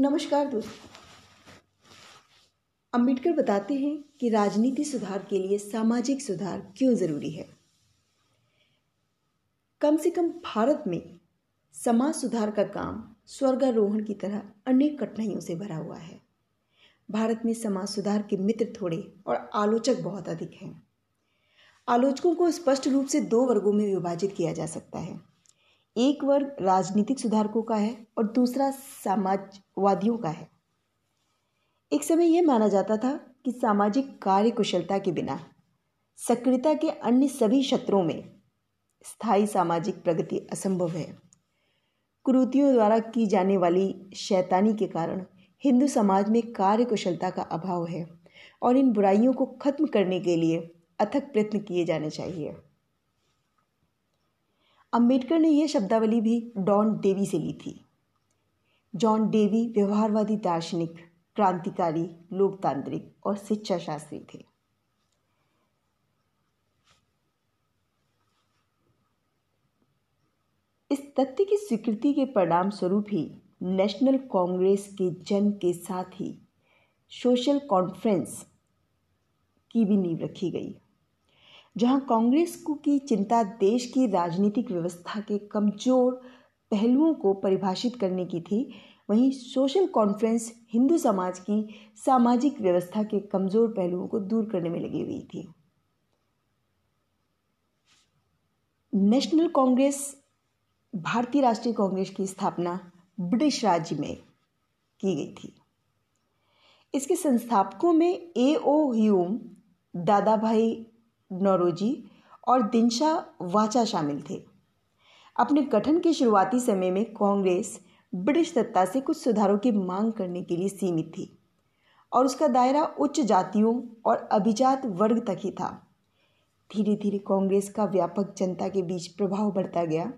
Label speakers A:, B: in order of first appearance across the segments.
A: नमस्कार दोस्तों। अंबेडकर बताते हैं कि राजनीति सुधार के लिए सामाजिक सुधार क्यों ज़रूरी है? कम से कम भारत में समाज सुधार का काम स्वर्गारोहण की तरह अनेक कठिनाइयों से भरा हुआ है। भारत में समाज सुधार के मित्र थोड़े और आलोचक बहुत अधिक हैं। आलोचकों को स्पष्ट रूप से दो वर्गों में विभाजित किया जा सकता है। एक वर्ग राजनीतिक सुधारकों का है और दूसरा समाजवादियों का है। एक समय यह माना जाता था कि सामाजिक कार्य कुशलता के बिना, सक्रियता के अन्य सभी क्षेत्रों में स्थायी सामाजिक प्रगति असंभव है। कुरूतियों द्वारा की जाने वाली शैतानी के कारण हिंदू समाज में कार्य कुशलता का अभाव है और इन बुराइयों को खत्म करने के लिए अथक प्रयत्न किए जाने चाहिए। अंबेडकर ने यह शब्दावली भी डॉन डेवी से ली थी। जॉन डेवी व्यवहारवादी, दार्शनिक, क्रांतिकारी, लोकतांत्रिक और शिक्षा शास्त्री थे। इस तथ्य की स्वीकृति के परिणाम स्वरूप ही नेशनल कांग्रेस के जन्म के साथ ही सोशल कॉन्फ्रेंस की भी नींव रखी गई। जहाँ कांग्रेस को की चिंता देश की राजनीतिक व्यवस्था के कमज़ोर पहलुओं को परिभाषित करने की थी, वहीं सोशल कॉन्फ्रेंस हिंदू समाज की सामाजिक व्यवस्था के कमज़ोर पहलुओं को दूर करने में लगी हुई थी। नेशनल कांग्रेस, भारतीय राष्ट्रीय कांग्रेस की स्थापना ब्रिटिश राज्य में की गई थी। इसके संस्थापकों में ए ओ ह्यूम दादा भाई नौरोजी और दिनशा वाचा शामिल थे। अपने गठन के शुरुआती समय में कांग्रेस ब्रिटिश सत्ता से कुछ सुधारों की मांग करने के लिए सीमित थी और उसका दायरा उच्च जातियों और अभिजात वर्ग तक ही था। धीरे धीरे कांग्रेस का व्यापक जनता के बीच प्रभाव बढ़ता गया।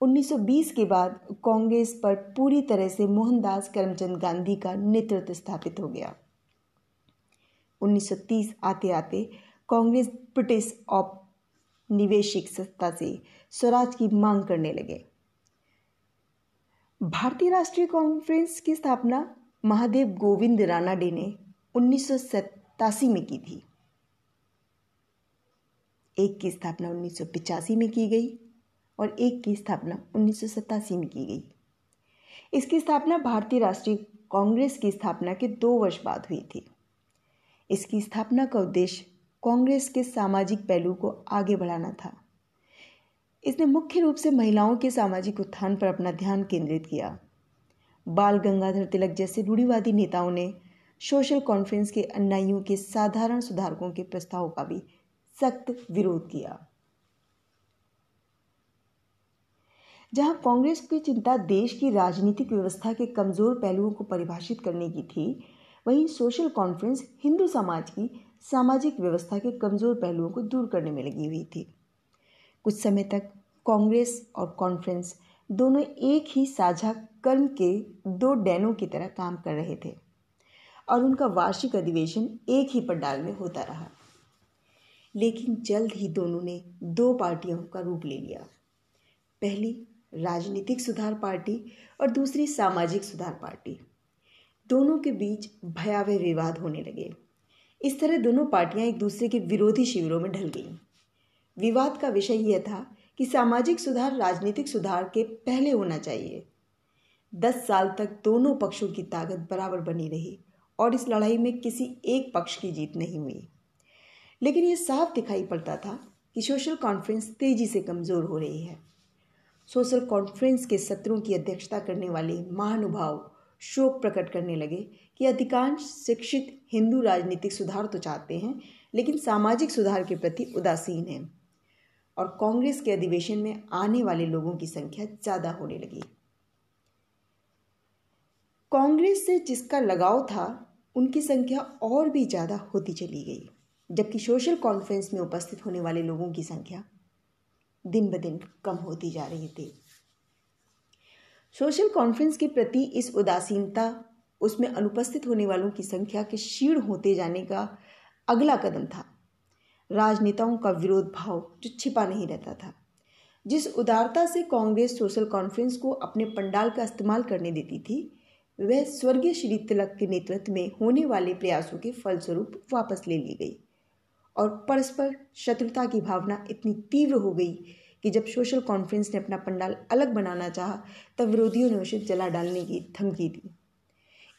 A: 1920 के बाद कांग्रेस पर पूरी तरह से मोहनदास करमचंद गांधी का नेतृत्व स्थापित हो गया। 1930 आते आते कांग्रेस ब्रिटिश औपनिवेशिक सत्ता से स्वराज की मांग करने लगे। भारतीय राष्ट्रीय कांग्रेस की स्थापना महादेव गोविंद रानाडे ने उन्नीस सौ सतासी में की थी। एक की स्थापना उन्नीस में की गई और एक की स्थापना उन्नीस सौ सतासी में की गई। इसकी स्थापना भारतीय राष्ट्रीय कांग्रेस की स्थापना के दो वर्ष बाद हुई थी। इसकी स्थापना का उद्देश्य कांग्रेस के सामाजिक पहलू को आगे बढ़ाना था। इसने मुख्य रूप से महिलाओं के सामाजिक उत्थान पर अपना ध्यान केंद्रित किया। बाल गंगाधर तिलक जैसे रूढ़ीवादी नेताओं ने सोशल कॉन्फ्रेंस के अन्यायियों के साधारण सुधारकों के प्रस्ताव का भी सख्त विरोध किया। जहाँ कांग्रेस की चिंता देश की राजनीतिक व्यवस्था के कमज़ोर पहलुओं को परिभाषित करने की थी, वहीं सोशल कॉन्फ्रेंस हिंदू समाज की सामाजिक व्यवस्था के कमज़ोर पहलुओं को दूर करने में लगी हुई थी। कुछ समय तक कांग्रेस और कॉन्फ्रेंस दोनों एक ही साझा कर्म के दो डैनों की तरह काम कर रहे थे और उनका वार्षिक अधिवेशन एक ही पंडाल में होता रहा। लेकिन जल्द ही दोनों ने दो पार्टियों का रूप ले लिया। पहली राजनीतिक सुधार पार्टी और दूसरी सामाजिक सुधार पार्टी। दोनों के बीच भयावह विवाद होने लगे। इस तरह दोनों पार्टियाँ एक दूसरे के विरोधी शिविरों में ढल गईं। विवाद का विषय यह था कि सामाजिक सुधार राजनीतिक सुधार के पहले होना चाहिए। दस साल तक दोनों पक्षों की ताकत बराबर बनी रही और इस लड़ाई में किसी एक पक्ष की जीत नहीं हुई। लेकिन यह साफ़ दिखाई पड़ता था कि सोशल कॉन्फ्रेंस तेज़ी से कमज़ोर हो रही है। सोशल कॉन्फ्रेंस के सत्रों की अध्यक्षता करने वाले महानुभाव शोक प्रकट करने लगे कि अधिकांश शिक्षित हिंदू राजनीतिक सुधार तो चाहते हैं, लेकिन सामाजिक सुधार के प्रति उदासीन हैं। और कांग्रेस के अधिवेशन में आने वाले लोगों की संख्या ज़्यादा होने लगी। कांग्रेस से जिसका लगाव था, उनकी संख्या और भी ज़्यादा होती चली गई, जबकि सोशल कॉन्फ्रेंस में उपस्थित होने वाले लोगों की संख्या दिन ब दिन कम होती जा रही थी। सोशल कॉन्फ्रेंस के प्रति इस उदासीनता, उसमें अनुपस्थित होने वालों की संख्या के क्षीण होते जाने का अगला कदम था। राजनेताओं का विरोध भाव जो छिपा नहीं रहता था। जिस उदारता से कांग्रेस सोशल कॉन्फ्रेंस को अपने पंडाल का इस्तेमाल करने देती थी, वह स्वर्गीय श्री तिलक के नेतृत्व में होने वाले प्रयासों के फलस्वरूप वापस ले ली गई और परस्पर शत्रुता की भावना इतनी तीव्र हो गई कि जब सोशल कॉन्फ्रेंस ने अपना पंडाल अलग बनाना चाहा, तब विरोधियों ने उसे जला डालने की धमकी दी।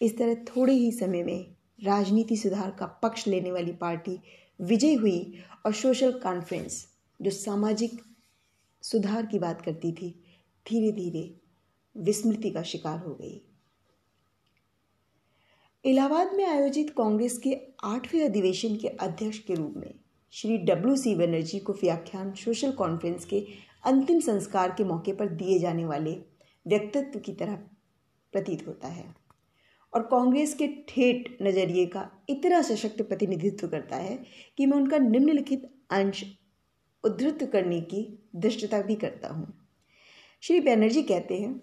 A: इस तरह थोड़े ही समय में राजनीति सुधार का पक्ष लेने वाली पार्टी विजय हुई और सोशल कॉन्फ्रेंस, जो सामाजिक सुधार की बात करती थी धीरे धीरे विस्मृति का शिकार हो गई। इलाहाबाद में आयोजित कांग्रेस के आठवें अधिवेशन के अध्यक्ष के रूप में श्री डब्ल्यू सी बनर्जी को व्याख्यान सोशल कॉन्फ्रेंस के अंतिम संस्कार के मौके पर दिए जाने वाले व्यक्तित्व की तरह प्रतीत होता है और कांग्रेस के ठेठ नज़रिए का इतना सशक्त प्रतिनिधित्व करता है कि मैं उनका निम्नलिखित अंश उद्धृत करने की दृष्टता भी करता हूँ। श्री बैनर्जी कहते हैं,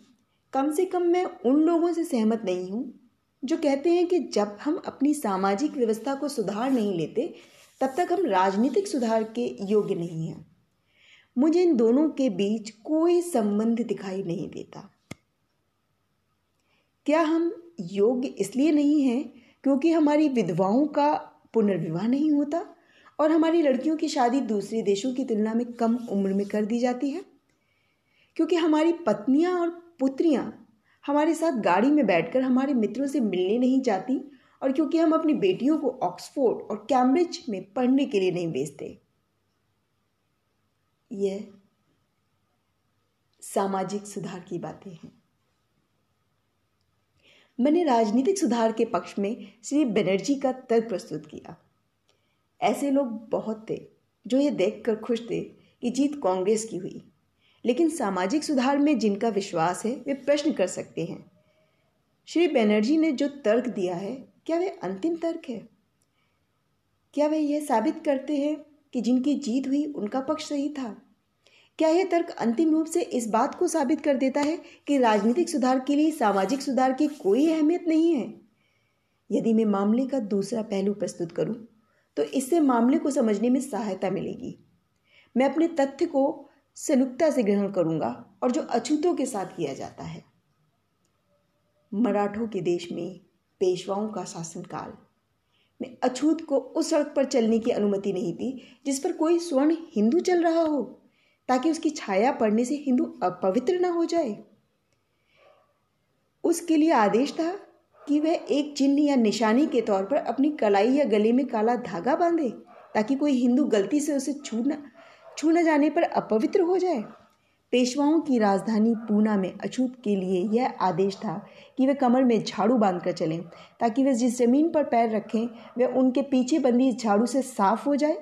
A: कम से कम मैं उन लोगों से सहमत नहीं हूँ जो कहते हैं कि जब हम अपनी सामाजिक व्यवस्था को सुधार नहीं लेते तब तक हम राजनीतिक सुधार के योग्य नहीं हैं। मुझे इन दोनों के बीच कोई संबंध दिखाई नहीं देता। क्या हम योग्य इसलिए नहीं हैं क्योंकि हमारी विधवाओं का पुनर्विवाह नहीं होता और हमारी लड़कियों की शादी दूसरे देशों की तुलना में कम उम्र में कर दी जाती है? क्योंकि हमारी पत्नियाँ और पुत्रियाँ हमारे साथ गाड़ी में बैठकर हमारे मित्रों से मिलने नहीं जाती और क्योंकि हम अपनी बेटियों को ऑक्सफोर्ड और कैम्ब्रिज में पढ़ने के लिए नहीं भेजते। यह सामाजिक सुधार की बातें हैं। मैंने राजनीतिक सुधार के पक्ष में श्री बनर्जी का तर्क प्रस्तुत किया। ऐसे लोग बहुत थे जो ये देखकर खुश थे कि जीत कांग्रेस की हुई। लेकिन सामाजिक सुधार में जिनका विश्वास है, वे प्रश्न कर सकते हैं। श्री बनर्जी ने जो तर्क दिया है क्या वे अंतिम तर्क है? क्या वे यह साबित करते हैं कि जिनकी जीत हुई उनका पक्ष सही था? क्या यह तर्क अंतिम रूप से इस बात को साबित कर देता है कि राजनीतिक सुधार के लिए सामाजिक सुधार की कोई अहमियत नहीं है? यदि मैं मामले का दूसरा पहलू प्रस्तुत करूँ तो इससे मामले को समझने में सहायता मिलेगी। मैं अपने तथ्य को सनुकता से ग्रहण करूँगा और जो अछूतों के साथ किया जाता है। मराठों के देश में पेशवाओं का शासनकाल। में अछूत को उस सड़क पर चलने की अनुमति नहीं दी, जिस पर कोई स्वर्ण हिंदू चल रहा हो, ताकि उसकी छाया पड़ने से हिंदू अपवित्र न हो जाए। उसके लिए आदेश था कि वह एक चिन्ह या निशानी के तौर पर अपनी कलाई या गले में काला धागा बांधे, ताकि कोई हिंदू गलती से उसे छू न छू न जाने पर अपवित्र हो जाए। पेशवाओं की राजधानी पूना में अछूत के लिए यह आदेश था कि वे कमर में झाड़ू बाँध कर चलें, ताकि वे जिस ज़मीन पर पैर रखें, वे उनके पीछे बंदी झाड़ू से साफ़ हो जाए,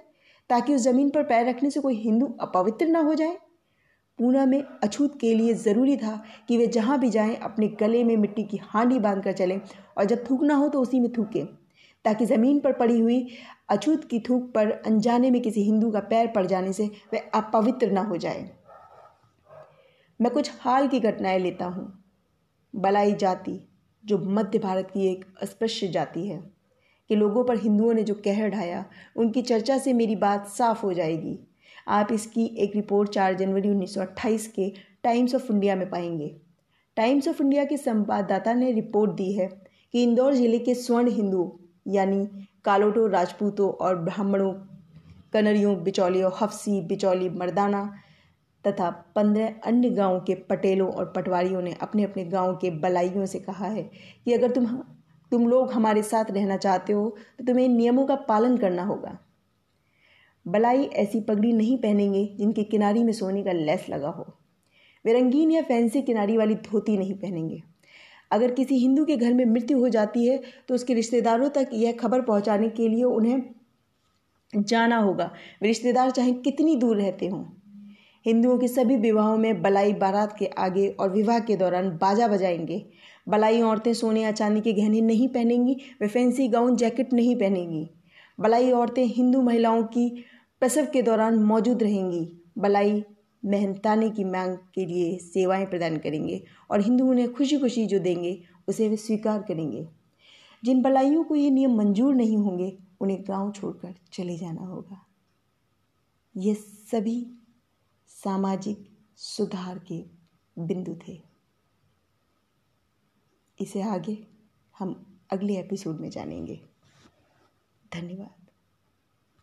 A: ताकि उस ज़मीन पर पैर रखने से कोई हिंदू अपवित्र ना हो जाए। पूना में अछूत के लिए ज़रूरी था कि वे जहाँ भी जाएँ, अपने गले में मिट्टी की हांडी बाँध कर चलें और जब थूकना हो तो उसी में थूकें, ताकि ज़मीन पर पड़ी हुई अछूत की थूक पर अनजाने में किसी हिंदू का पैर पड़ जाने से वह अपवित्र ना हो जाए। मैं कुछ हाल की घटनाएँ लेता हूँ। बलाई जाति, जो मध्य भारत की एक अस्पृश्य जाति है, कि लोगों पर हिंदुओं ने जो कहर ढाया, उनकी चर्चा से मेरी बात साफ़ हो जाएगी। आप इसकी एक रिपोर्ट चार जनवरी 1928 के टाइम्स ऑफ़ इंडिया में पाएँगे। टाइम्स ऑफ़ इंडिया के संवाददाता ने रिपोर्ट दी है कि इंदौर ज़िले के स्वर्ण हिंदू, यानी कालोटो, राजपूतों और ब्राह्मणों कनरियों बिचौलियों, हफ्सी, बिचौली, मर्दाना तथा पंद्रह अन्य गाँवों के पटेलों और पटवारियों ने अपने अपने गाँव के बलाइयों से कहा है कि अगर तुम तुम लोग हमारे साथ रहना चाहते हो तो तुम्हें नियमों का पालन करना होगा। बलाई ऐसी पगड़ी नहीं पहनेंगे जिनके किनारी में सोने का लेस लगा हो। वे रंगीन या फैंसी किनारी वाली धोती नहीं पहनेंगे। अगर किसी हिंदू के घर में मृत्यु हो जाती है तो उसके रिश्तेदारों तक यह खबर पहुँचाने के लिए उन्हें जाना होगा। रिश्तेदार चाहे कितनी दूर रहते हों। हिंदुओं के सभी विवाहों में बलाई बारात के आगे और विवाह के दौरान बाजा बजाएँगे। बलाई औरतें सोने या चांदी के गहने नहीं पहनेंगी, वे फैंसी गाउन, जैकेट नहीं पहनेंगी। बलाई औरतें हिंदू महिलाओं की प्रसव के दौरान मौजूद रहेंगी। बलाई मेहनताने की मांग के लिए सेवाएँ प्रदान करेंगे और हिंदू उन्हें खुशी खुशी जो देंगे, उसे वे स्वीकार करेंगे। जिन बलाइयों को ये नियम मंजूर नहीं होंगे, उन्हें गाँव छोड़कर चले जाना होगा। ये सभी सामाजिक सुधार के बिंदु थे। इसे आगे हम अगले एपिसोड में जानेंगे। धन्यवाद।